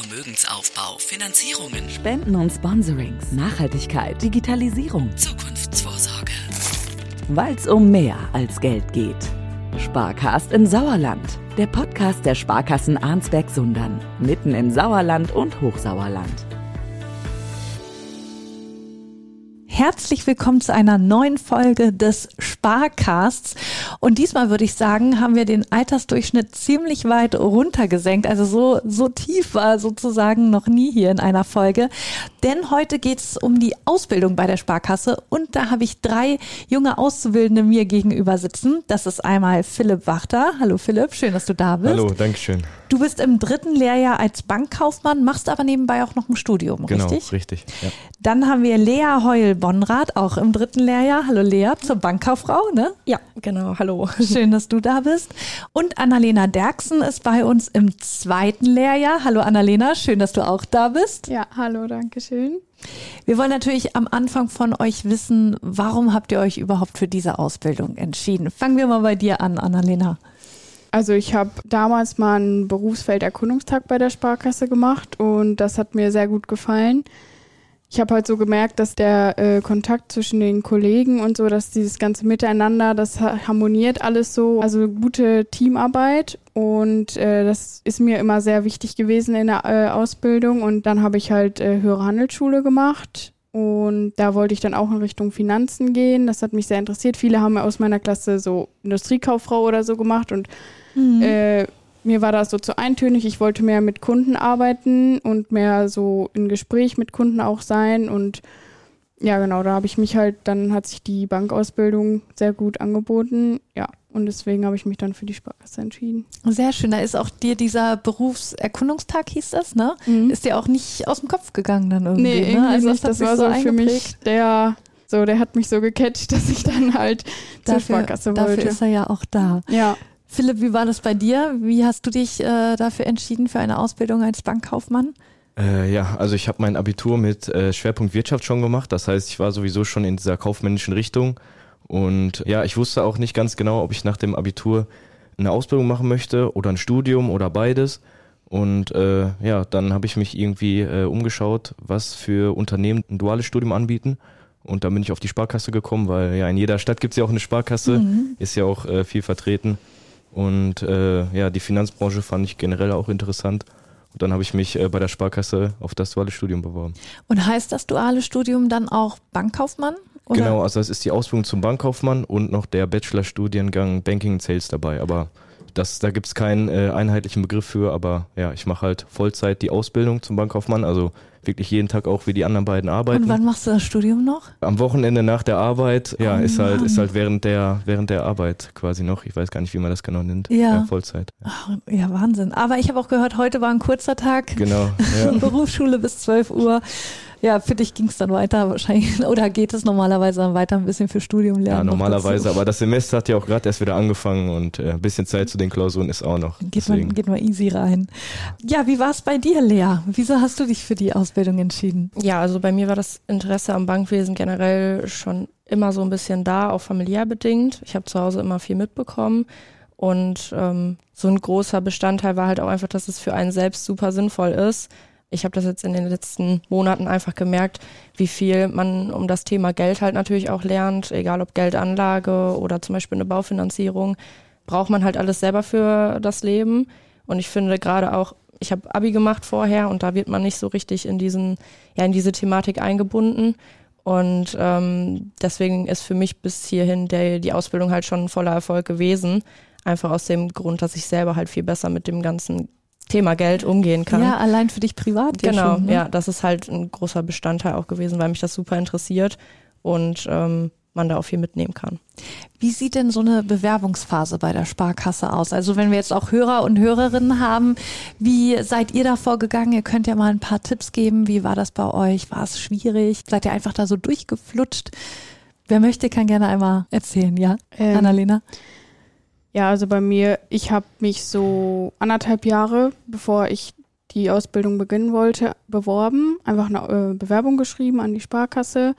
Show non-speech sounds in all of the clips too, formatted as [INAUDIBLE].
Vermögensaufbau, Finanzierungen, Spenden und Sponsorings, Nachhaltigkeit, Digitalisierung, Zukunftsvorsorge. weil es um mehr als Geld geht. Sparcast im Sauerland, der Podcast der Sparkassen Arnsberg-Sundern, mitten im Sauerland und Hochsauerland. Herzlich willkommen zu einer neuen Folge des Sparcasts. Und diesmal würde ich sagen, haben wir den Altersdurchschnitt ziemlich weit runtergesenkt. Also so, so tief war sozusagen noch nie hier in einer Folge. Denn heute geht es um die Ausbildung bei der Sparkasse. Und da habe ich drei junge Auszubildende mir gegenüber sitzen. Das ist einmal Philipp Wachter. Hallo Philipp, schön, dass du da bist. Hallo, danke schön. Du bist im dritten Lehrjahr als Bankkaufmann, machst aber nebenbei auch noch ein Studium, Genau, richtig? richtig. Ja. Dann haben wir Lea Heul-Bonrath, auch im dritten Lehrjahr. Hallo Lea, zur Bankkauffrau, ne? Ja, genau. Hallo. [LAUGHS] Schön, dass du da bist. Und Annalena Derksen ist bei uns im zweiten Lehrjahr. Hallo Annalena, schön, dass du auch da bist. Ja, hallo, danke schön. Wir wollen natürlich am Anfang von euch wissen, warum habt ihr euch überhaupt für diese Ausbildung entschieden? Fangen wir mal bei dir an, Annalena. Also ich habe damals mal einen Berufsfelderkundungstag bei der Sparkasse gemacht und das hat mir sehr gut gefallen. Ich habe halt so gemerkt, dass der äh, Kontakt zwischen den Kollegen und so, dass dieses ganze Miteinander, das ha- harmoniert alles so, also gute Teamarbeit und äh, das ist mir immer sehr wichtig gewesen in der äh, Ausbildung und dann habe ich halt äh, höhere Handelsschule gemacht und da wollte ich dann auch in Richtung Finanzen gehen. Das hat mich sehr interessiert. Viele haben aus meiner Klasse so Industriekauffrau oder so gemacht und äh, mir war das so zu eintönig. Ich wollte mehr mit Kunden arbeiten und mehr so in Gespräch mit Kunden auch sein. Und ja, genau, da habe ich mich halt, dann hat sich die Bankausbildung sehr gut angeboten. Ja, und deswegen habe ich mich dann für die Sparkasse entschieden. Sehr schön, da ist auch dir dieser Berufserkundungstag, hieß das, ne? Mhm. Ist dir auch nicht aus dem Kopf gegangen dann irgendwie, Nee, irgendwie ne? Also nicht. Das sich war so für mich der, so, der hat mich so gecatcht, [LAUGHS] dass ich dann halt zur Dafür, Sparkasse dafür wollte. ist er ja auch da. Ja. Philipp, wie war das bei dir? Wie hast du dich äh, dafür entschieden für eine Ausbildung als Bankkaufmann? Äh, ja, also ich habe mein Abitur mit äh, Schwerpunkt Wirtschaft schon gemacht. Das heißt, ich war sowieso schon in dieser kaufmännischen Richtung. Und ja, ich wusste auch nicht ganz genau, ob ich nach dem Abitur eine Ausbildung machen möchte oder ein Studium oder beides. Und äh, ja, dann habe ich mich irgendwie äh, umgeschaut, was für Unternehmen ein duales Studium anbieten. Und dann bin ich auf die Sparkasse gekommen, weil ja in jeder Stadt gibt es ja auch eine Sparkasse, ist ja auch äh, viel vertreten. Und äh, ja, die Finanzbranche fand ich generell auch interessant. Und dann habe ich mich äh, bei der Sparkasse auf das duale Studium beworben. Und heißt das duale Studium dann auch Bankkaufmann? Oder? Genau, also es ist die Ausbildung zum Bankkaufmann und noch der Bachelorstudiengang Banking and Sales dabei. Aber das, da gibt es keinen äh, einheitlichen Begriff für, aber ja, ich mache halt Vollzeit die Ausbildung zum Bankkaufmann, also wirklich jeden Tag auch wie die anderen beiden arbeiten. Und wann machst du das Studium noch? Am Wochenende nach der Arbeit, ja, Oh ist halt, ist halt während der, während der Arbeit quasi noch. Ich weiß gar nicht, wie man das genau nennt. Ja. Vollzeit. Ja. Ach, ja, Wahnsinn. Aber ich habe auch gehört, heute war ein kurzer Tag. Genau. [LAUGHS] Ja. Berufsschule bis 12 Uhr. Ja, für dich ging es dann weiter wahrscheinlich. [LAUGHS] Oder geht es normalerweise dann weiter ein bisschen für Studium lernen? Ja, normalerweise, aber das Semester hat ja auch gerade erst wieder angefangen und äh, ein bisschen Zeit zu den Klausuren ist auch noch. Geht man, geht man easy rein. Ja, wie war es bei dir, Lea? Wieso hast du dich für die Ausbildung entschieden? Ja, also bei mir war das Interesse am Bankwesen generell schon immer so ein bisschen da, auch familiär bedingt. Ich habe zu Hause immer viel mitbekommen. Und ähm, so ein großer Bestandteil war halt auch einfach, dass es für einen selbst super sinnvoll ist. Ich habe das jetzt in den letzten Monaten einfach gemerkt, wie viel man um das Thema Geld halt natürlich auch lernt, egal ob Geldanlage oder zum Beispiel eine Baufinanzierung, braucht man halt alles selber für das Leben. Und ich finde gerade auch, ich habe Abi gemacht vorher und da wird man nicht so richtig in diesen, ja, in diese Thematik eingebunden. Und ähm, deswegen ist für mich bis hierhin der, die Ausbildung halt schon ein voller Erfolg gewesen. Einfach aus dem Grund, dass ich selber halt viel besser mit dem ganzen Thema Geld umgehen kann. Ja, allein für dich privat. Genau, schon, ne? ja, das ist halt ein großer Bestandteil auch gewesen, weil mich das super interessiert und ähm, man da auch viel mitnehmen kann. Wie sieht denn so eine Bewerbungsphase bei der Sparkasse aus? Also wenn wir jetzt auch Hörer und Hörerinnen haben, wie seid ihr da vorgegangen? Ihr könnt ja mal ein paar Tipps geben. Wie war das bei euch? War es schwierig? Seid ihr einfach da so durchgeflutscht? Wer möchte, kann gerne einmal erzählen, ja? Ähm, Annalena? Ja, also bei mir, ich habe mich so anderthalb Jahre, bevor ich die Ausbildung beginnen wollte, beworben. Einfach eine äh, Bewerbung geschrieben an die Sparkasse.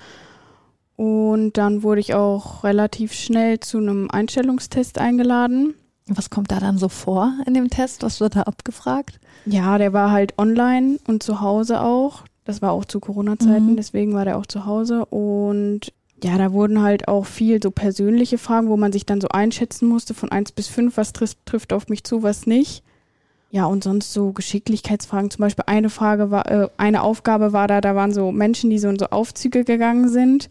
Und dann wurde ich auch relativ schnell zu einem Einstellungstest eingeladen. Was kommt da dann so vor in dem Test? Was wird da abgefragt? Ja, der war halt online und zu Hause auch. Das war auch zu Corona-Zeiten, Mhm. deswegen war der auch zu Hause. Und ja, da wurden halt auch viel so persönliche Fragen, wo man sich dann so einschätzen musste von eins bis fünf, was trifft, trifft auf mich zu, was nicht. Ja, und sonst so Geschicklichkeitsfragen. Zum Beispiel eine Frage war, äh, eine Aufgabe war da, da waren so Menschen, die so in so Aufzüge gegangen sind.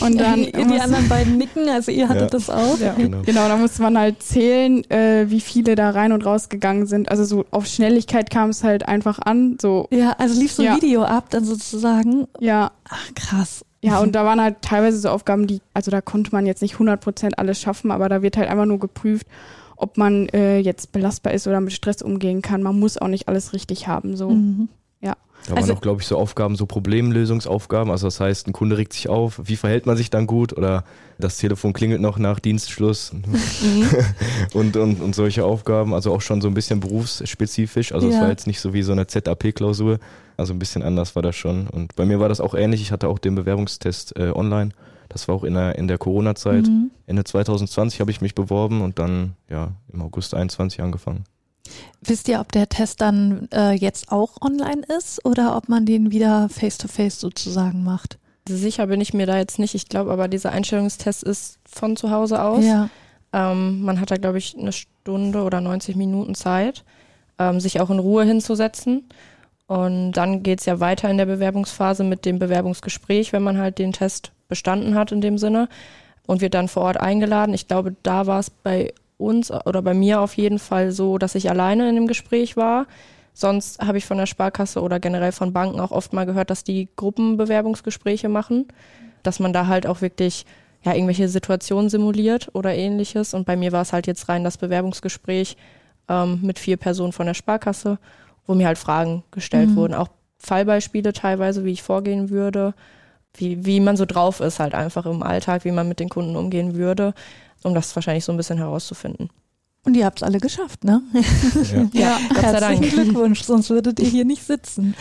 Und dann [LAUGHS] die, die anderen beiden nicken, also ihr hattet Ja. das auch. ja, Genau. genau. da musste man halt zählen, äh, wie viele da rein und raus gegangen sind. Also so auf Schnelligkeit kam es halt einfach an. So, Ja, also lief so ein Ja. Video ab, dann sozusagen. ja. Ach, krass. Ja, [LAUGHS] und da waren halt teilweise so Aufgaben, die, also da konnte man jetzt nicht 100% alles schaffen, aber da wird halt einfach nur geprüft, ob man äh, jetzt belastbar ist oder mit Stress umgehen kann. Man muss auch nicht alles richtig haben. So. Mhm. Da Also- waren auch, glaube ich, so Aufgaben, so Problemlösungsaufgaben. Also das heißt, ein Kunde regt sich auf, wie verhält man sich dann gut? Oder das Telefon klingelt noch nach Dienstschluss [LAUGHS] und, und, und solche Aufgaben. Also auch schon so ein bisschen berufsspezifisch. Also es Ja. war jetzt nicht so wie so eine ZAP-Klausur. Also ein bisschen anders war das schon. Und bei mir war das auch ähnlich. Ich hatte auch den Bewerbungstest äh, online. Das war auch in der, in der Corona-Zeit. Mhm. Ende 2020 habe ich mich beworben und dann ja im August 21 angefangen. Wisst ihr, ob der Test dann äh, jetzt auch online ist oder ob man den wieder face-to-face sozusagen macht? Sicher bin ich mir da jetzt nicht. Ich glaube aber, dieser Einstellungstest ist von zu Hause aus. Ja. Ähm, man hat da, glaube ich, eine Stunde oder 90 Minuten Zeit, ähm, sich auch in Ruhe hinzusetzen. Und dann geht's ja weiter in der Bewerbungsphase mit dem Bewerbungsgespräch, wenn man halt den Test bestanden hat in dem Sinne und wird dann vor Ort eingeladen. Ich glaube, da war es bei uns oder bei mir auf jeden Fall so, dass ich alleine in dem Gespräch war. Sonst habe ich von der Sparkasse oder generell von Banken auch oft mal gehört, dass die Gruppenbewerbungsgespräche machen, dass man da halt auch wirklich ja irgendwelche Situationen simuliert oder ähnliches. Und bei mir war es halt jetzt rein das Bewerbungsgespräch ähm, mit vier Personen von der Sparkasse, wo mir halt Fragen gestellt Mhm. wurden, auch Fallbeispiele teilweise, wie ich vorgehen würde, wie, wie man so drauf ist halt einfach im Alltag, wie man mit den Kunden umgehen würde, um das wahrscheinlich so ein bisschen herauszufinden. Und ihr habt es alle geschafft, ne? Ja. [LAUGHS] Ja, Gott sei Dank. Herzlichen Glückwunsch, sonst würdet ihr hier nicht sitzen.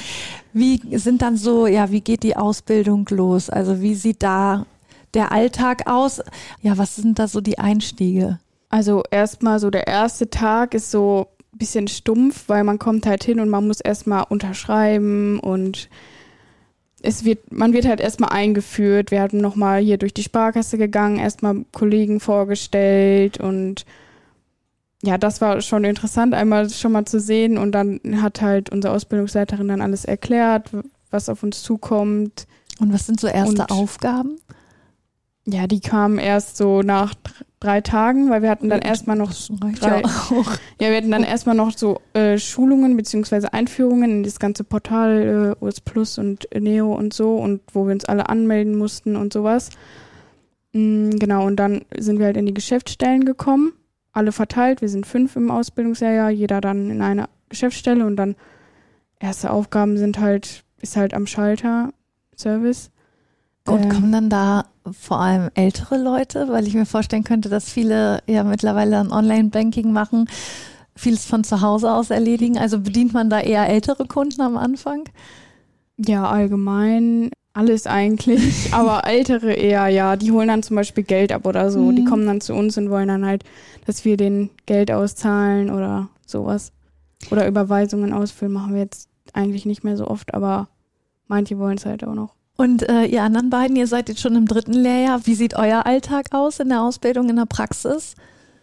Wie sind dann so, ja, wie geht die Ausbildung los? Also wie sieht da der Alltag aus? Ja, was sind da so die Einstiege? Also erstmal so der erste Tag ist so ein bisschen stumpf, weil man kommt halt hin und man muss erstmal unterschreiben und es wird, man wird halt erstmal eingeführt. Wir hatten nochmal hier durch die Sparkasse gegangen, erstmal Kollegen vorgestellt und ja, das war schon interessant, einmal schon mal zu sehen und dann hat halt unsere Ausbildungsleiterin dann alles erklärt, was auf uns zukommt. Und was sind so erste Und- Aufgaben? Ja, die kamen erst so nach drei Tagen, weil wir hatten dann erstmal noch drei- ja. [LAUGHS] Ja, wir hatten dann erstmal noch so äh, Schulungen beziehungsweise Einführungen in das ganze Portal äh, US Plus und Neo und so und wo wir uns alle anmelden mussten und sowas. Mm, genau, und dann sind wir halt in die Geschäftsstellen gekommen, alle verteilt. Wir sind fünf im Ausbildungsjahr, jeder dann in einer Geschäftsstelle und dann erste Aufgaben sind halt, ist halt am Schalter Service. Und Ähm, kommen dann da vor allem ältere Leute, weil ich mir vorstellen könnte, dass viele ja mittlerweile ein Online-Banking machen, vieles von zu Hause aus erledigen. Also bedient man da eher ältere Kunden am Anfang? Ja, allgemein alles eigentlich, [LAUGHS] aber ältere eher, ja. Die holen dann zum Beispiel Geld ab oder so. Die Mhm. kommen dann zu uns und wollen dann halt, dass wir den Geld auszahlen oder sowas. Oder Überweisungen ausfüllen machen wir jetzt eigentlich nicht mehr so oft, aber manche wollen es halt auch noch. Und äh, ihr anderen beiden, ihr seid jetzt schon im dritten Lehrjahr. Wie sieht euer Alltag aus in der Ausbildung, in der Praxis?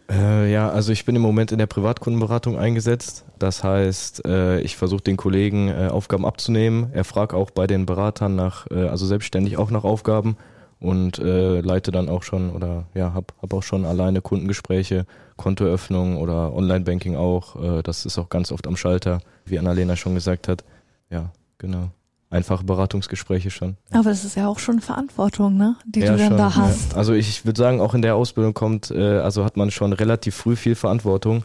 Äh, ja, also ich bin im Moment in der Privatkundenberatung eingesetzt. Das heißt, äh, ich versuche den Kollegen äh, Aufgaben abzunehmen. Er fragt auch bei den Beratern nach, äh, also selbstständig auch nach Aufgaben und äh, leite dann auch schon oder ja, hab, hab auch schon alleine Kundengespräche, Kontoöffnung oder Online-Banking auch. Äh, das ist auch ganz oft am Schalter, wie Annalena schon gesagt hat. Ja, genau. Einfache Beratungsgespräche schon. Aber das ist ja auch schon Verantwortung, ne? Die Ja, du dann schon, da ja. hast. Also ich würde sagen, auch in der Ausbildung kommt, äh, also hat man schon relativ früh viel Verantwortung.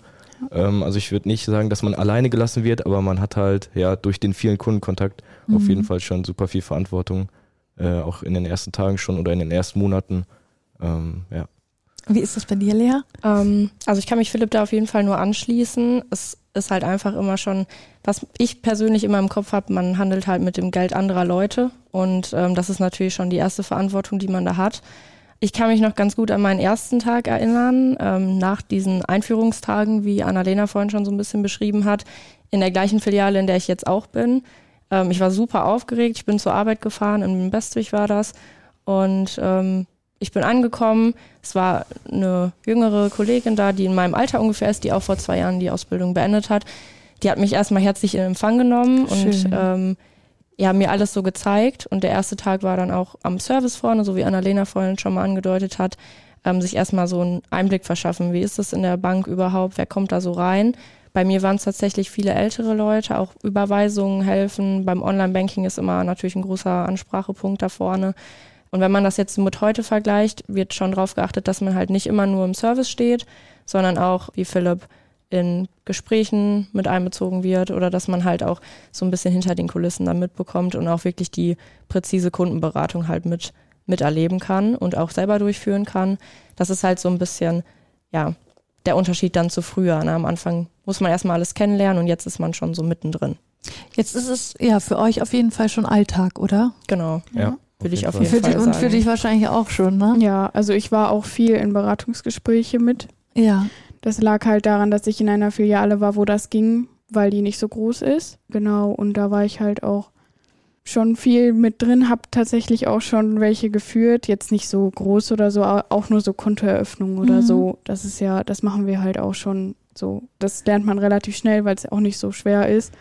Ähm, also ich würde nicht sagen, dass man alleine gelassen wird, aber man hat halt ja durch den vielen Kundenkontakt auf Mhm. jeden Fall schon super viel Verantwortung, äh, auch in den ersten Tagen schon oder in den ersten Monaten. Ähm, ja. Wie ist das bei dir, Lea? Ähm, also ich kann mich Philipp da auf jeden Fall nur anschließen. Es ist halt einfach immer schon, was ich persönlich immer im Kopf habe, man handelt halt mit dem Geld anderer Leute und ähm, das ist natürlich schon die erste Verantwortung, die man da hat. Ich kann mich noch ganz gut an meinen ersten Tag erinnern, ähm, nach diesen Einführungstagen, wie Annalena vorhin schon so ein bisschen beschrieben hat, in der gleichen Filiale, in der ich jetzt auch bin. Ähm, ich war super aufgeregt, ich bin zur Arbeit gefahren, in Bestwig war das. Und ähm, ich bin angekommen. Es war eine jüngere Kollegin da, die in meinem Alter ungefähr ist, die auch vor zwei Jahren die Ausbildung beendet hat. Die hat mich erstmal herzlich in Empfang genommen Schön. und ähm, ja, mir alles so gezeigt. Und der erste Tag war dann auch am Service vorne, so wie Annalena vorhin schon mal angedeutet hat, ähm, sich erstmal so einen Einblick verschaffen. Wie ist das in der Bank überhaupt? Wer kommt da so rein? Bei mir waren es tatsächlich viele ältere Leute, auch Überweisungen helfen. Beim Online-Banking ist immer natürlich ein großer Ansprachepunkt da vorne. Und wenn man das jetzt mit heute vergleicht, wird schon darauf geachtet, dass man halt nicht immer nur im Service steht, sondern auch, wie Philipp, in Gesprächen mit einbezogen wird oder dass man halt auch so ein bisschen hinter den Kulissen dann mitbekommt und auch wirklich die präzise Kundenberatung halt mit miterleben kann und auch selber durchführen kann. Das ist halt so ein bisschen, ja, der Unterschied dann zu früher. Ne? Am Anfang muss man erstmal alles kennenlernen und jetzt ist man schon so mittendrin. Jetzt ist es ja für euch auf jeden Fall schon Alltag, oder? Genau. Ja. Würde ich auf jeden Fall, Fall sagen. Und für dich wahrscheinlich auch schon, ne? Ja, also ich war auch viel in Beratungsgespräche mit. Ja. Das lag halt daran, dass ich in einer Filiale war, wo das ging, weil die nicht so groß ist. Genau, und da war ich halt auch schon viel mit drin, habe tatsächlich auch schon welche geführt, jetzt nicht so groß oder so, auch nur so Kontoeröffnungen oder Mhm. so. Das ist ja, das machen wir halt auch schon so. Das lernt man relativ schnell, weil es auch nicht so schwer ist.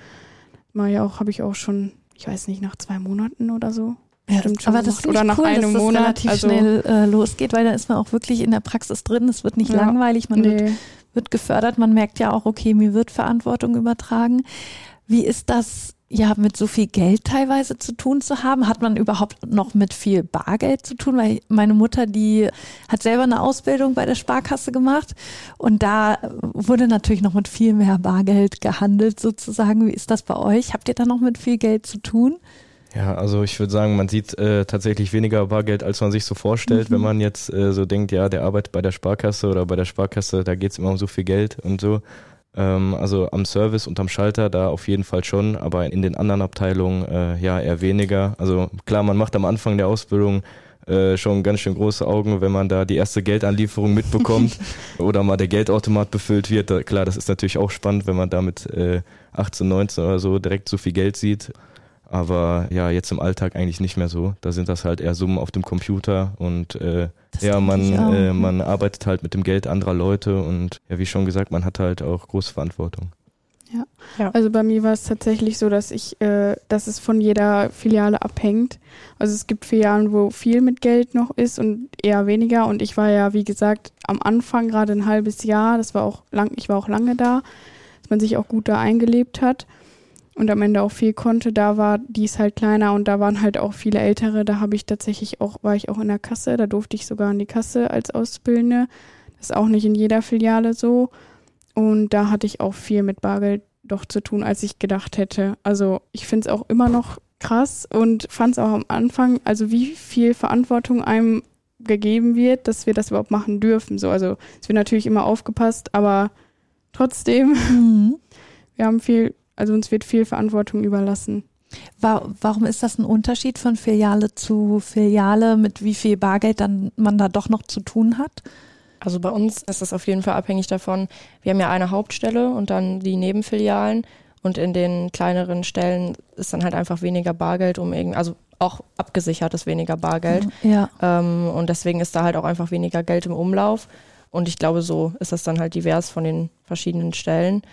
Mal ja auch, habe ich auch schon, ich weiß nicht, nach zwei Monaten oder so. Ja, Stimmt schon aber das ich Oder nach cool, einem dass das Monat, relativ also- schnell äh, losgeht, weil da ist man auch wirklich in der Praxis drin. Es wird nicht Ja. langweilig, man wird, Nee. wird gefördert. Man merkt ja auch, okay, mir wird Verantwortung übertragen. Wie ist das, ja, mit so viel Geld teilweise zu tun zu haben? Hat man überhaupt noch mit viel Bargeld zu tun? Weil meine Mutter, die hat selber eine Ausbildung bei der Sparkasse gemacht und da wurde natürlich noch mit viel mehr Bargeld gehandelt sozusagen. Wie ist das bei euch? Habt ihr da noch mit viel Geld zu tun? Ja, also ich würde sagen, man sieht äh, tatsächlich weniger Bargeld, als man sich so vorstellt, Mhm. wenn man jetzt äh, so denkt, ja, der arbeitet bei der Sparkasse oder bei der Sparkasse, da geht's immer um so viel Geld und so. Ähm, also am Service und am Schalter da auf jeden Fall schon, aber in den anderen Abteilungen äh, ja eher weniger. Also klar, man macht am Anfang der Ausbildung äh, schon ganz schön große Augen, wenn man da die erste Geldanlieferung mitbekommt [LAUGHS] oder mal der Geldautomat befüllt wird. Da, klar, das ist natürlich auch spannend, wenn man da mit äh, 18, 19 oder so direkt so viel Geld sieht. Aber ja, jetzt im Alltag eigentlich nicht mehr so. Da sind das halt eher Summen auf dem Computer und äh, Das ja, man, äh, man arbeitet halt mit dem Geld anderer Leute und ja, wie schon gesagt, man hat halt auch große Verantwortung. Also bei mir war es tatsächlich so, dass ich, äh, dass es von jeder Filiale abhängt. Also es gibt Filialen, wo viel mit Geld noch ist und eher weniger. Und ich war ja, wie gesagt, am Anfang gerade ein halbes Jahr. Das war auch lang, ich war auch lange da, dass man sich auch gut da eingelebt hat und am Ende auch viel konnte. Da war dies halt kleiner und da waren halt auch viele Ältere. Da habe ich tatsächlich auch, war ich auch in der Kasse. Da durfte ich sogar in die Kasse als Auszubildende. Das ist auch nicht in jeder Filiale so. Und da hatte ich auch viel mit Bargeld doch zu tun, als ich gedacht hätte. Also ich finde es auch immer noch krass und fand es auch am Anfang, also wie viel Verantwortung einem gegeben wird, dass wir das überhaupt machen dürfen. So, also es wird natürlich immer aufgepasst, aber trotzdem, Mhm. [LAUGHS] wir haben viel, also uns wird viel Verantwortung überlassen. Wa- Warum ist das ein Unterschied von Filiale zu Filiale, mit wie viel Bargeld dann man da doch noch zu tun hat? Also bei uns ist das auf jeden Fall abhängig davon, wir haben ja eine Hauptstelle und dann die Nebenfilialen und in den kleineren Stellen ist dann halt einfach weniger Bargeld, um irgendwie, also auch abgesichert ist weniger Bargeld. Ja. Ähm, und deswegen ist da halt auch einfach weniger Geld im Umlauf. Und ich glaube, so ist das dann halt divers von den verschiedenen Stellen.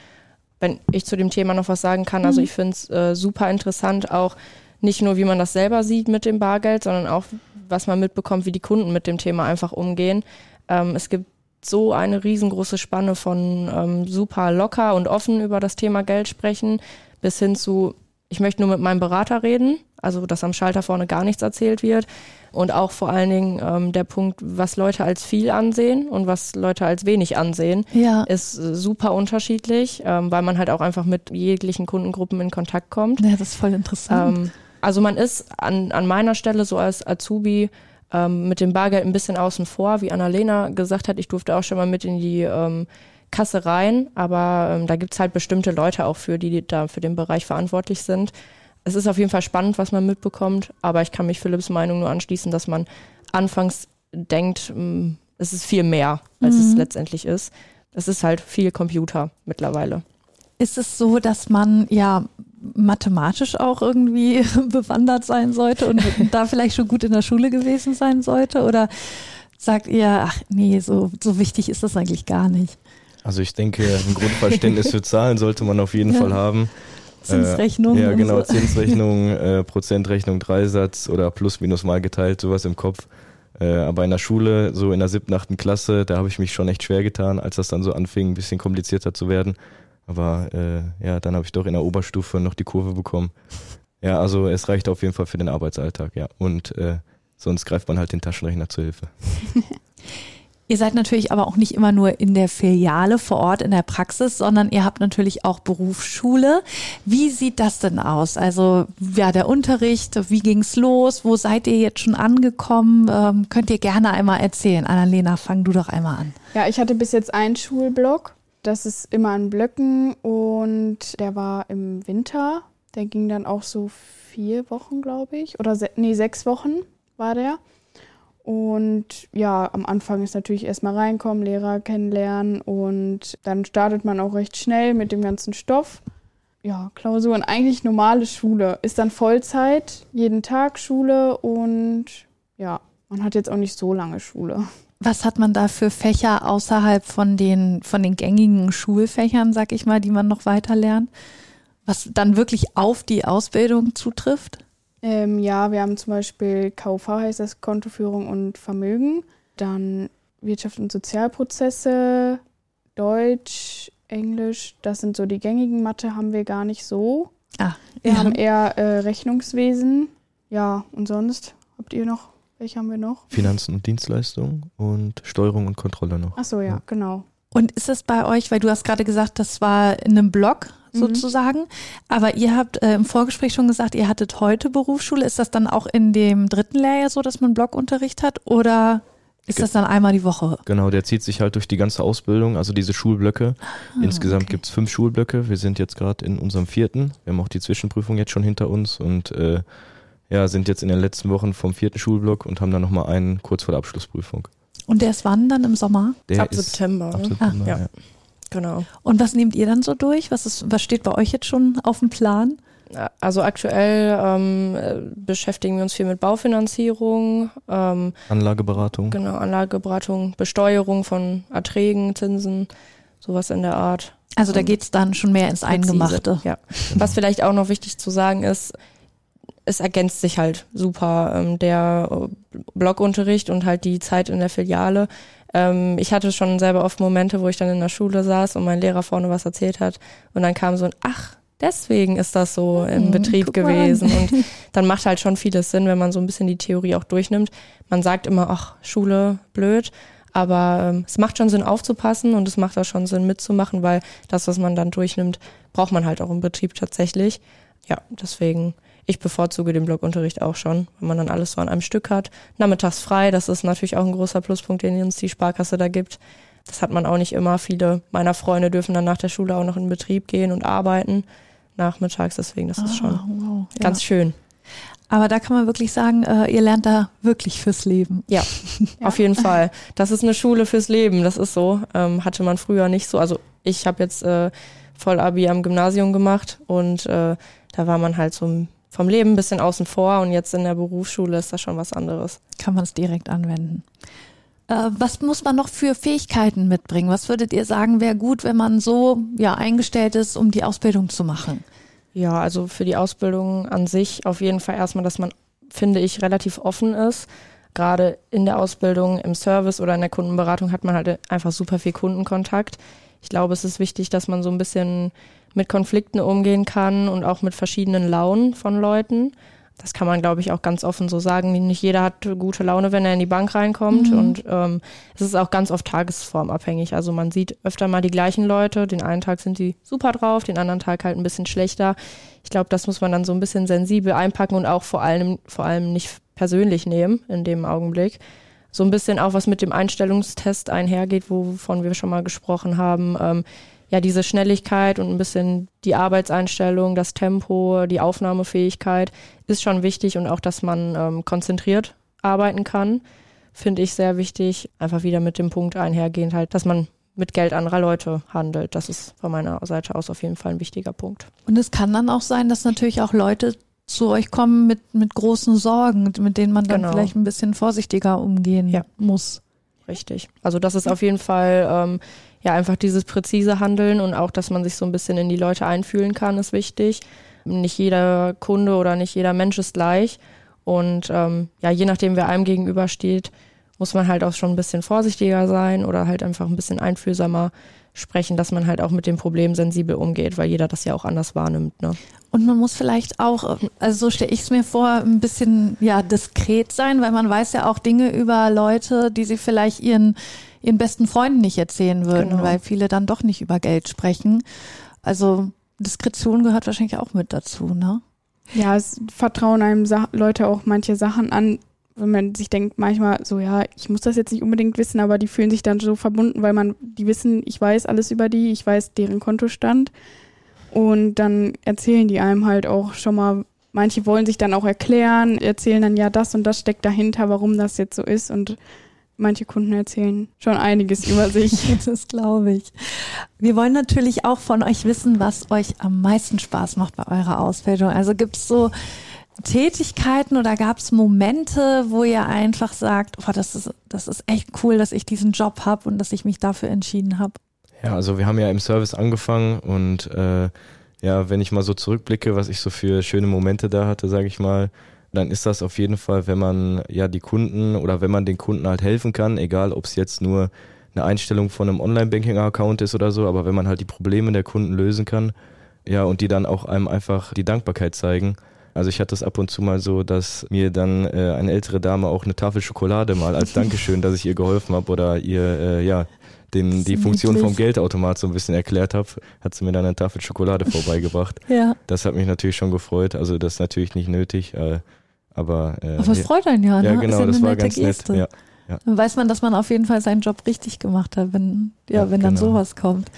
Wenn ich zu dem Thema noch was sagen kann, also Mhm. ich finde es äh, super interessant, auch nicht nur, wie man das selber sieht mit dem Bargeld, sondern auch, was man mitbekommt, wie die Kunden mit dem Thema einfach umgehen. Ähm, es gibt so eine riesengroße Spanne von ähm, super locker und offen über das Thema Geld sprechen, bis hin zu, ich möchte nur mit meinem Berater reden, also dass am Schalter vorne gar nichts erzählt wird. Und auch vor allen Dingen ähm, der Punkt, was Leute als viel ansehen und was Leute als wenig ansehen, Ja. ist super unterschiedlich, ähm, weil man halt auch einfach mit jeglichen Kundengruppen in Kontakt kommt. ja, das ist voll interessant. Ähm, also man ist an, an meiner Stelle so als Azubi ähm, mit dem Bargeld ein bisschen außen vor, wie Annalena gesagt hat, ich durfte auch schon mal mit in die ähm, Kasse rein, aber ähm, da gibt's halt bestimmte Leute auch für, die da für den Bereich verantwortlich sind. Es ist auf jeden Fall spannend, was man mitbekommt, aber ich kann mich Philipps Meinung nur anschließen, dass man anfangs denkt, mh, es ist viel mehr, als Mhm. es letztendlich ist. Es ist halt viel Computer mittlerweile. Ist es so, dass man ja mathematisch auch irgendwie [LAUGHS] bewandert sein sollte und [LAUGHS] da vielleicht schon gut in der Schule gewesen sein sollte? Oder sagt ihr, ach nee, so, so wichtig ist das eigentlich gar nicht? Also ich denke, ein Grundverständnis für Zahlen sollte man auf jeden Ja. Fall haben. Zinsrechnung. Äh, ja, genau, So. Zinsrechnung, [LAUGHS] äh, Prozentrechnung, Dreisatz oder plus minus mal geteilt, sowas im Kopf. Äh, aber in der Schule, so in der siebten, achten Klasse, da habe ich mich schon echt schwer getan, als das dann so anfing, ein bisschen komplizierter zu werden. Aber äh, ja, dann habe ich doch in der Oberstufe noch die Kurve bekommen. Ja, also es reicht auf jeden Fall für den Arbeitsalltag, ja. Und äh, sonst greift man halt den Taschenrechner zur Hilfe. [LAUGHS] Ihr seid natürlich aber auch nicht immer nur in der Filiale vor Ort in der Praxis, sondern ihr habt natürlich auch Berufsschule. Wie sieht das denn aus? Also ja, der Unterricht, wie ging's los? Wo seid ihr jetzt schon angekommen? Ähm, könnt ihr gerne einmal erzählen. Annalena, fang du doch einmal an. Ja, ich hatte bis jetzt einen Schulblock. Das ist immer in Blöcken und der war im Winter. Der ging dann auch so vier Wochen, glaube ich. Oder se nee, sechs Wochen war der. Und ja, am Anfang ist natürlich erstmal reinkommen, Lehrer kennenlernen und dann startet man auch recht schnell mit dem ganzen Stoff. Ja, Klausuren, eigentlich normale Schule. Ist dann Vollzeit, jeden Tag Schule und ja, man hat jetzt auch nicht so lange Schule. Was hat man da für Fächer außerhalb von den, von den gängigen Schulfächern, sag ich mal, die man noch weiter lernt? Was dann wirklich auf die Ausbildung zutrifft? Ähm, ja, wir haben zum Beispiel KV heißt das Kontoführung und Vermögen, dann Wirtschaft und Sozialprozesse, Deutsch, Englisch, das sind so die gängigen Mathe haben wir gar nicht so. Ah, Wir ja. haben eher äh, Rechnungswesen. Ja, und sonst habt ihr noch, welche haben wir noch? Finanzen und Dienstleistungen und Steuerung und Kontrolle noch. Ach so, ja, genau. Und ist es bei euch, weil du hast gerade gesagt, das war in einem Blog Mhm. sozusagen, aber ihr habt äh, im Vorgespräch schon gesagt, ihr hattet heute Berufsschule. Ist das dann auch in dem dritten Lehrjahr so, dass man Blogunterricht hat oder ist Ge- das dann einmal die Woche? Genau, der zieht sich halt durch die ganze Ausbildung, also diese Schulblöcke. Insgesamt okay. gibt's fünf Schulblöcke. Wir sind jetzt gerade in unserem vierten. Wir haben auch die Zwischenprüfung jetzt schon hinter uns und äh, ja, sind jetzt in den letzten Wochen vom vierten Schulblock und haben dann nochmal einen kurz vor der Abschlussprüfung. Und der ist wann dann im Sommer? Der Ab ist September. Ab? September, ja. ja. Genau. Und was nehmt ihr dann so durch? Was ist, was steht bei euch jetzt schon auf dem Plan? Also aktuell ähm, äh, beschäftigen wir uns viel mit Baufinanzierung, ähm, Anlageberatung. genau, Anlageberatung, Besteuerung von Erträgen, Zinsen, sowas in der Art. Also da Ähm, geht's dann schon mehr ins Eingemachte. Ja. Genau. Was vielleicht auch noch wichtig zu sagen ist, es ergänzt sich halt super, ähm, der äh, Blockunterricht und halt die Zeit in der Filiale. Ähm, ich hatte schon selber oft Momente, wo ich dann in der Schule saß und mein Lehrer vorne was erzählt hat und dann kam so ein, ach, deswegen ist das so im Hm, Betrieb gewesen. Und [LAUGHS] dann macht halt schon vieles Sinn, wenn man so ein bisschen die Theorie auch durchnimmt. Man sagt immer, ach, Schule, blöd. Aber ähm, es macht schon Sinn aufzupassen und es macht auch schon Sinn mitzumachen, weil das, was man dann durchnimmt, braucht man halt auch im Betrieb tatsächlich. Ja, deswegen, ich bevorzuge den Blockunterricht auch schon, wenn man dann alles so an einem Stück hat. Nachmittags frei, das ist natürlich auch ein großer Pluspunkt, den uns die Sparkasse da gibt. Das hat man auch nicht immer. Viele meiner Freunde dürfen dann nach der Schule auch noch in den Betrieb gehen und arbeiten nachmittags, deswegen das ist schon Ah, wow. ganz schön. Aber da kann man wirklich sagen, äh, ihr lernt da wirklich fürs Leben. Ja, [LAUGHS] auf jeden Fall. [LAUGHS] Das ist eine Schule fürs Leben, das ist so. Ähm, hatte man früher nicht so. Also ich habe jetzt äh, Vollabi am Gymnasium gemacht und äh, da war man halt so vom Leben ein bisschen außen vor und jetzt in der Berufsschule ist das schon was anderes. Kann man es direkt anwenden. Äh, was muss man noch für Fähigkeiten mitbringen? Was würdet ihr sagen, wäre gut, wenn man so ja eingestellt ist, um die Ausbildung zu machen? Ja, also für die Ausbildung an sich auf jeden Fall erstmal, dass man, finde ich, relativ offen ist. Gerade in der Ausbildung, im Service oder in der Kundenberatung hat man halt einfach super viel Kundenkontakt. Ich glaube, es ist wichtig, dass man so ein bisschen mit Konflikten umgehen kann und auch mit verschiedenen Launen von Leuten. Das kann man, glaube ich, auch ganz offen so sagen. Nicht jeder hat gute Laune, wenn er in die Bank reinkommt. Mhm. Und ähm, es ist auch ganz oft tagesformabhängig. Also man sieht öfter mal die gleichen Leute. Den einen Tag sind die super drauf, den anderen Tag halt ein bisschen schlechter. Ich glaube, das muss man dann so ein bisschen sensibel einpacken und auch vor allem, vor allem nicht persönlich nehmen in dem Augenblick. So ein bisschen auch, was mit dem Einstellungstest einhergeht, wovon wir schon mal gesprochen haben. Ähm, ja, diese Schnelligkeit und ein bisschen die Arbeitseinstellung, das Tempo, die Aufnahmefähigkeit ist schon wichtig und auch, dass man ähm, konzentriert arbeiten kann. finde ich sehr wichtig. Einfach wieder mit dem Punkt einhergehend halt, dass man mit Geld anderer Leute handelt. Das ist von meiner Seite aus auf jeden Fall ein wichtiger Punkt. Und es kann dann auch sein, dass natürlich auch Leute zu euch kommen mit, mit großen Sorgen, mit denen man dann Genau. vielleicht ein bisschen vorsichtiger umgehen Ja. muss. Richtig. Also das ist auf jeden Fall ähm, ja einfach dieses präzise Handeln und auch, dass man sich so ein bisschen in die Leute einfühlen kann, ist wichtig. Nicht jeder Kunde oder nicht jeder Mensch ist gleich. Und ähm, ja, je nachdem, wer einem gegenübersteht, muss man halt auch schon ein bisschen vorsichtiger sein oder halt einfach ein bisschen einfühlsamer sprechen, dass man halt auch mit dem Problem sensibel umgeht, weil jeder das ja auch anders wahrnimmt. Ne? Und man muss vielleicht auch, also so stelle ich es mir vor, ein bisschen ja diskret sein, weil man weiß ja auch Dinge über Leute, die sie vielleicht ihren, ihren besten Freunden nicht erzählen würden, Genau. weil viele dann doch nicht über Geld sprechen. Also Diskretion gehört wahrscheinlich auch mit dazu, ne? Ja, es vertrauen einem Sa Leute auch manche Sachen an, wenn man sich denkt manchmal so, ja, ich muss das jetzt nicht unbedingt wissen, aber die fühlen sich dann so verbunden, weil man, die wissen, ich weiß alles über die, ich weiß deren Kontostand und dann erzählen die einem halt auch schon mal, manche wollen sich dann auch erklären, erzählen dann, ja, das und das steckt dahinter, warum das jetzt so ist und manche Kunden erzählen schon einiges über [LAUGHS] sich. Das glaube ich. Wir wollen natürlich auch von euch wissen, was euch am meisten Spaß macht bei eurer Ausbildung. Also gibt es so Tätigkeiten oder gab es Momente, wo ihr einfach sagt, oh, das ist, das ist echt cool, dass ich diesen Job habe und dass ich mich dafür entschieden habe? Ja, also wir haben ja im Service angefangen und äh, ja, wenn ich mal so zurückblicke, was ich so für schöne Momente da hatte, sage ich mal, dann ist das auf jeden Fall, wenn man ja die Kunden oder wenn man den Kunden halt helfen kann, egal ob es jetzt nur eine Einstellung von einem Online-Banking-Account ist oder so, aber wenn man halt die Probleme der Kunden lösen kann, ja, und die dann auch einem einfach die Dankbarkeit zeigen. Also ich hatte es ab und zu mal so, dass mir dann äh, eine ältere Dame auch eine Tafel Schokolade mal als Dankeschön, dass ich ihr geholfen habe oder ihr äh, ja den, die Funktion vom. Geldautomat so ein bisschen erklärt habe, hat sie mir dann eine Tafel Schokolade vorbeigebracht. [LAUGHS] Ja. Das hat mich natürlich schon gefreut. Also das ist natürlich nicht nötig, äh, aber äh, Aber es ja, freut einen ja, ne? ja genau, ja das war ganz Geste. nett. Ja. Dann weiß man, dass man auf jeden Fall seinen Job richtig gemacht hat, wenn, ja, Ja, wenn dann genau. sowas kommt.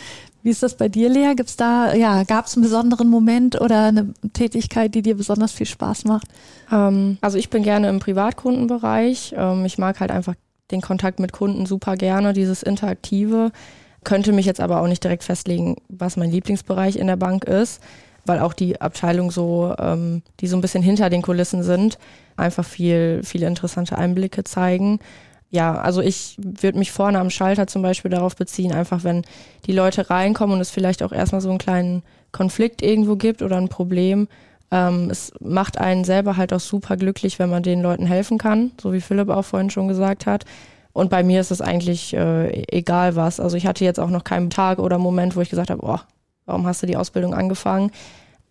Wie ist das bei dir, Lea? Gibt's da, ja, gab es einen besonderen Moment oder eine Tätigkeit, die dir besonders viel Spaß macht? Ähm, also ich bin gerne im Privatkundenbereich. Ähm, ich mag halt einfach den Kontakt mit Kunden super gerne, dieses Interaktive. Könnte mich jetzt aber auch nicht direkt festlegen, was mein Lieblingsbereich in der Bank ist, weil auch die Abteilung so, ähm, die so ein bisschen hinter den Kulissen sind, einfach viel, viele interessante Einblicke zeigen. Ja, also ich würde mich vorne am Schalter zum Beispiel darauf beziehen, einfach wenn die Leute reinkommen und es vielleicht auch erstmal so einen kleinen Konflikt irgendwo gibt oder ein Problem, ähm, es macht einen selber halt auch super glücklich, wenn man den Leuten helfen kann, so wie Philipp auch vorhin schon gesagt hat. Und bei mir ist es eigentlich äh, egal was. Also ich hatte jetzt auch noch keinen Tag oder Moment, wo ich gesagt habe, boah, warum hast du die Ausbildung angefangen?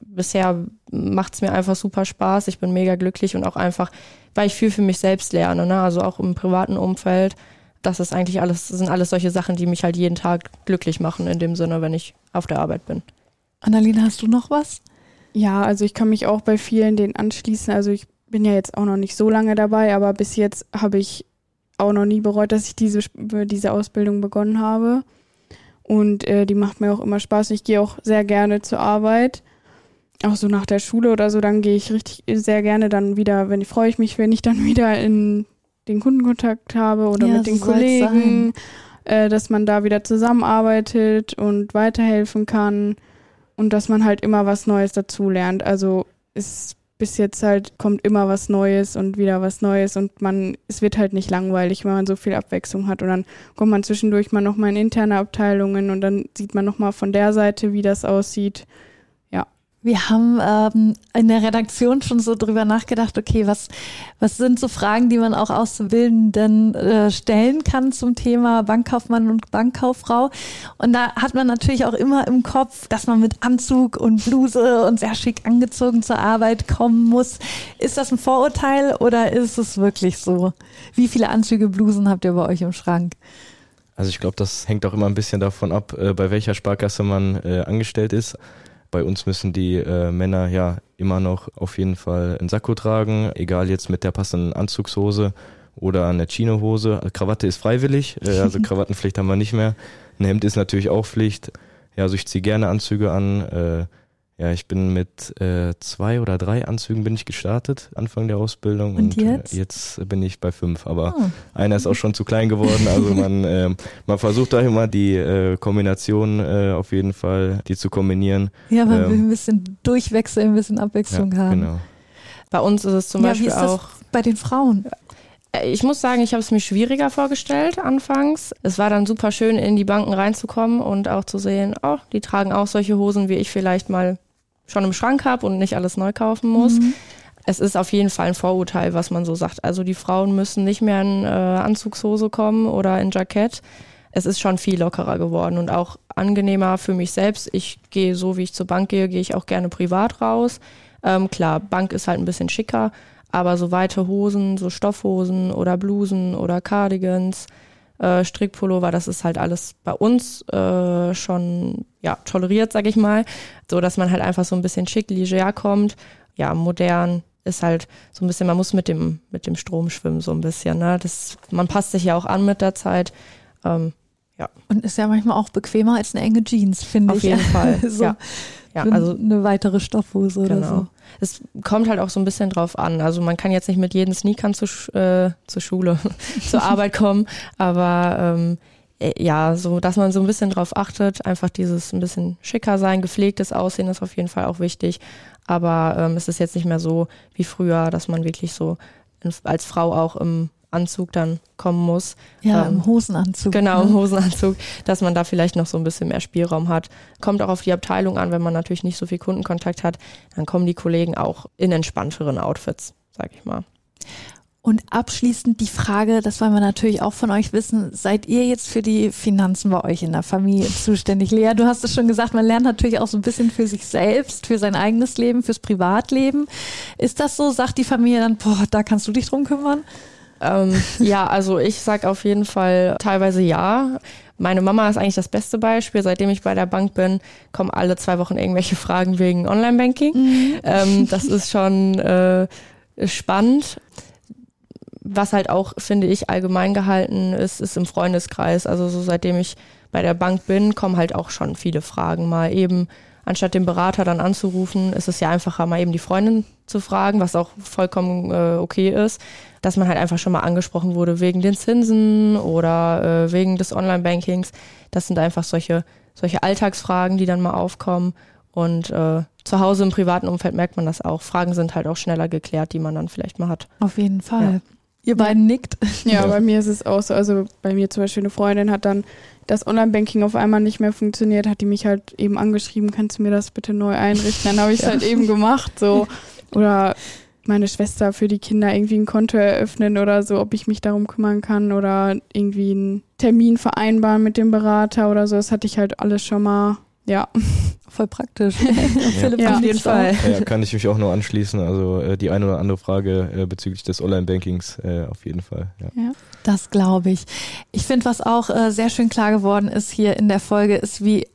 Bisher macht es mir einfach super Spaß. Ich bin mega glücklich und auch einfach, weil ich viel für mich selbst lerne, ne? also auch im privaten Umfeld. Das ist eigentlich alles, das sind alles solche Sachen, die mich halt jeden Tag glücklich machen, in dem Sinne, wenn ich auf der Arbeit bin. Annalena, hast du noch was? Ja, also ich kann mich auch bei vielen denen anschließen. Also ich bin ja jetzt auch noch nicht so lange dabei, aber bis jetzt habe ich auch noch nie bereut, dass ich diese, diese Ausbildung begonnen habe. Und äh, die macht mir auch immer Spaß. Ich gehe auch sehr gerne zur Arbeit. Auch so nach der Schule oder so, dann gehe ich richtig sehr gerne dann wieder, wenn freue ich mich, wenn ich dann [LAUGHS] wieder in den Kundenkontakt habe oder Ja, mit den Kollegen, äh, dass man da wieder zusammenarbeitet und weiterhelfen kann und dass man halt immer was Neues dazulernt. Also es bis jetzt halt kommt immer was Neues und wieder was Neues und man es wird halt nicht langweilig, wenn man so viel Abwechslung hat und dann kommt man zwischendurch mal noch mal in interne Abteilungen und dann sieht man noch mal von der Seite, wie das aussieht. Wir haben ähm, in der Redaktion schon so drüber nachgedacht, okay, was, was sind so Fragen, die man auch Auszubildenden äh, stellen kann zum Thema Bankkaufmann und Bankkauffrau. Und da hat man natürlich auch immer im Kopf, dass man mit Anzug und Bluse und sehr schick angezogen zur Arbeit kommen muss. Ist das ein Vorurteil oder ist es wirklich so? Wie viele Anzüge, Blusen habt ihr bei euch im Schrank? Also ich glaube, das hängt auch immer ein bisschen davon ab, äh, bei welcher Sparkasse man äh, angestellt ist. Bei uns müssen die äh, Männer ja immer noch auf jeden Fall einen Sakko tragen, egal jetzt mit der passenden Anzugshose oder eine Chinohose. Krawatte ist freiwillig, äh, [LAUGHS] also Krawattenpflicht haben wir nicht mehr. Ein Hemd ist natürlich auch Pflicht. Ja, also ich ziehe gerne Anzüge an. Äh, Ja, ich bin mit äh, zwei oder drei Anzügen bin ich gestartet, Anfang der Ausbildung. Und jetzt? Äh, jetzt bin ich bei fünf, aber Oh. einer ist auch schon zu klein geworden. Also [LAUGHS] man, ähm, man versucht da immer die äh, Kombination äh, auf jeden Fall, die zu kombinieren. Ja, man Ähm, will ein bisschen durchwechseln, ein bisschen Abwechslung haben. genau. Bei uns ist es zum ja, Beispiel wie ist das auch. bei den Frauen? Äh, Ich muss sagen, ich habe es mir schwieriger vorgestellt anfangs. Es war dann super schön, in die Banken reinzukommen und auch zu sehen, oh, die tragen auch solche Hosen, wie ich vielleicht mal schon im Schrank habe und nicht alles neu kaufen muss. Mhm. Es ist auf jeden Fall ein Vorurteil, was man so sagt. Also die Frauen müssen nicht mehr in äh, Anzugshose kommen oder in Jackett. Es ist schon viel lockerer geworden und auch angenehmer für mich selbst. Ich gehe so, wie ich zur Bank gehe, gehe ich auch gerne privat raus. Ähm, klar, Bank ist halt ein bisschen schicker, aber so weite Hosen, so Stoffhosen oder Blusen oder Cardigans, äh, Strickpullover, das ist halt alles bei uns äh, schon ja toleriert, sag ich mal, so dass man halt einfach so ein bisschen schick, leger kommt. Ja, modern ist halt so ein bisschen, man muss mit dem mit dem Strom schwimmen so ein bisschen. Ne? Das, man passt sich ja auch an mit der Zeit. Ähm, Und ist ja manchmal auch bequemer als eine enge Jeans, finde auf ich. jeden [LAUGHS] Fall. so, Ja, ja, so also eine weitere Stoffhose oder Genau. so. Es kommt halt auch so ein bisschen drauf an. Also man kann jetzt nicht mit jeden Sneakern zu, äh, zur Schule, [LAUGHS] zur Arbeit kommen, aber ähm, äh, ja, so dass man so ein bisschen drauf achtet, einfach dieses ein bisschen schicker sein, gepflegtes Aussehen ist auf jeden Fall auch wichtig. Aber ähm, es ist jetzt nicht mehr so wie früher, dass man wirklich so als Frau auch im Anzug dann kommen muss. Ja, Ähm, im Hosenanzug. Genau, im Ne? Hosenanzug, dass man da vielleicht noch so ein bisschen mehr Spielraum hat. Kommt auch auf die Abteilung an, wenn man natürlich nicht so viel Kundenkontakt hat, dann kommen die Kollegen auch in entspannteren Outfits, sag ich mal. Und abschließend die Frage, das wollen wir natürlich auch von euch wissen, seid ihr jetzt für die Finanzen bei euch in der Familie [LAUGHS] zuständig? Lea, du hast es schon gesagt, man lernt natürlich auch so ein bisschen für sich selbst, für sein eigenes Leben, fürs Privatleben. Ist das so? Sagt die Familie dann, boah, da kannst du dich drum kümmern? Ähm, [LAUGHS] ja, also ich sag auf jeden Fall teilweise ja. Meine Mama ist eigentlich das beste Beispiel. Seitdem ich bei der Bank bin, kommen alle zwei Wochen irgendwelche Fragen wegen Online-Banking. Ähm, das ist schon äh, spannend. Was halt auch, finde ich, allgemein gehalten ist, ist im Freundeskreis. Also so seitdem ich bei der Bank bin, kommen halt auch schon viele Fragen. Mal eben, anstatt den Berater dann anzurufen, ist es ja einfacher, mal eben die Freundin zu fragen, was auch vollkommen äh, okay ist, dass man halt einfach schon mal angesprochen wurde wegen den Zinsen oder äh, wegen des Online-Bankings. Das sind einfach solche, solche Alltagsfragen, die dann mal aufkommen. Und äh, zu Hause im privaten Umfeld merkt man das auch. Fragen sind halt auch schneller geklärt, die man dann vielleicht mal hat. Auf jeden Fall. Ihr beiden nickt. Ja, Ja. bei mir ist es auch so. Also bei mir zum Beispiel eine Freundin hat dann das Online-Banking auf einmal nicht mehr funktioniert, hat die mich halt eben angeschrieben, kannst du mir das bitte neu einrichten? Dann habe ich es halt eben gemacht. So. Oder meine Schwester für die Kinder irgendwie ein Konto eröffnen oder so, ob ich mich darum kümmern kann oder irgendwie einen Termin vereinbaren mit dem Berater oder so. Das hatte ich halt alles schon mal. Ja, Voll praktisch. [LAUGHS] Philipp, Ja, auf jeden Fall. Ja, kann ich mich auch nur anschließen. Also äh, die eine oder andere Frage äh, bezüglich des Online-Bankings äh, auf jeden Fall. Ja. Das glaube ich. Ich finde, was auch äh, sehr schön klar geworden ist hier in der Folge, ist, wie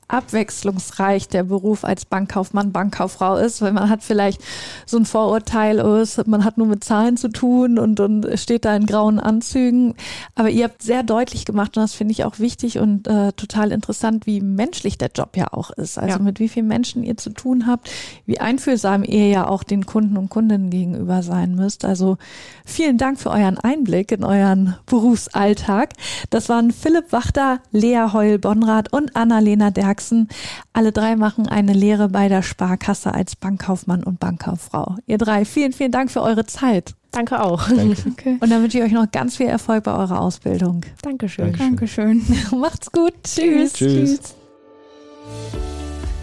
abwechslungsreich der Beruf als Bankkaufmann, Bankkauffrau ist, weil man hat vielleicht so ein Vorurteil, oh, man hat nur mit Zahlen zu tun und, und steht da in grauen Anzügen. Aber ihr habt sehr deutlich gemacht und das finde ich auch wichtig und äh, total interessant, wie menschlich der Job ja auch ist. Also Ja. mit wie vielen Menschen ihr zu tun habt, wie einfühlsam ihr ja auch den Kunden und Kundinnen gegenüber sein müsst. Also vielen Dank für euren Einblick in euren Berufsalltag. Das waren Philipp Wachter, Lea Heul-Bonrath und Annalena Derksen. Alle drei machen eine Lehre bei der Sparkasse als Bankkaufmann und Bankkauffrau. Ihr drei, vielen, vielen Dank für eure Zeit. Danke auch. Danke. [LAUGHS] okay. Und dann wünsche ich euch noch ganz viel Erfolg bei eurer Ausbildung. Dankeschön. Dankeschön. Dankeschön. [LAUGHS] Macht's gut. Tschüss. Tschüss.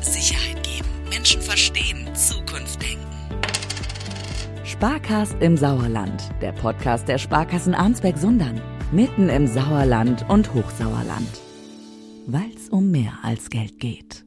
Sicherheit geben, Menschen verstehen, Zukunft denken. Sparkast im Sauerland, der Podcast der Sparkassen Arnsberg-Sundern. Mitten im Sauerland und Hochsauerland. Weil's um mehr als Geld geht.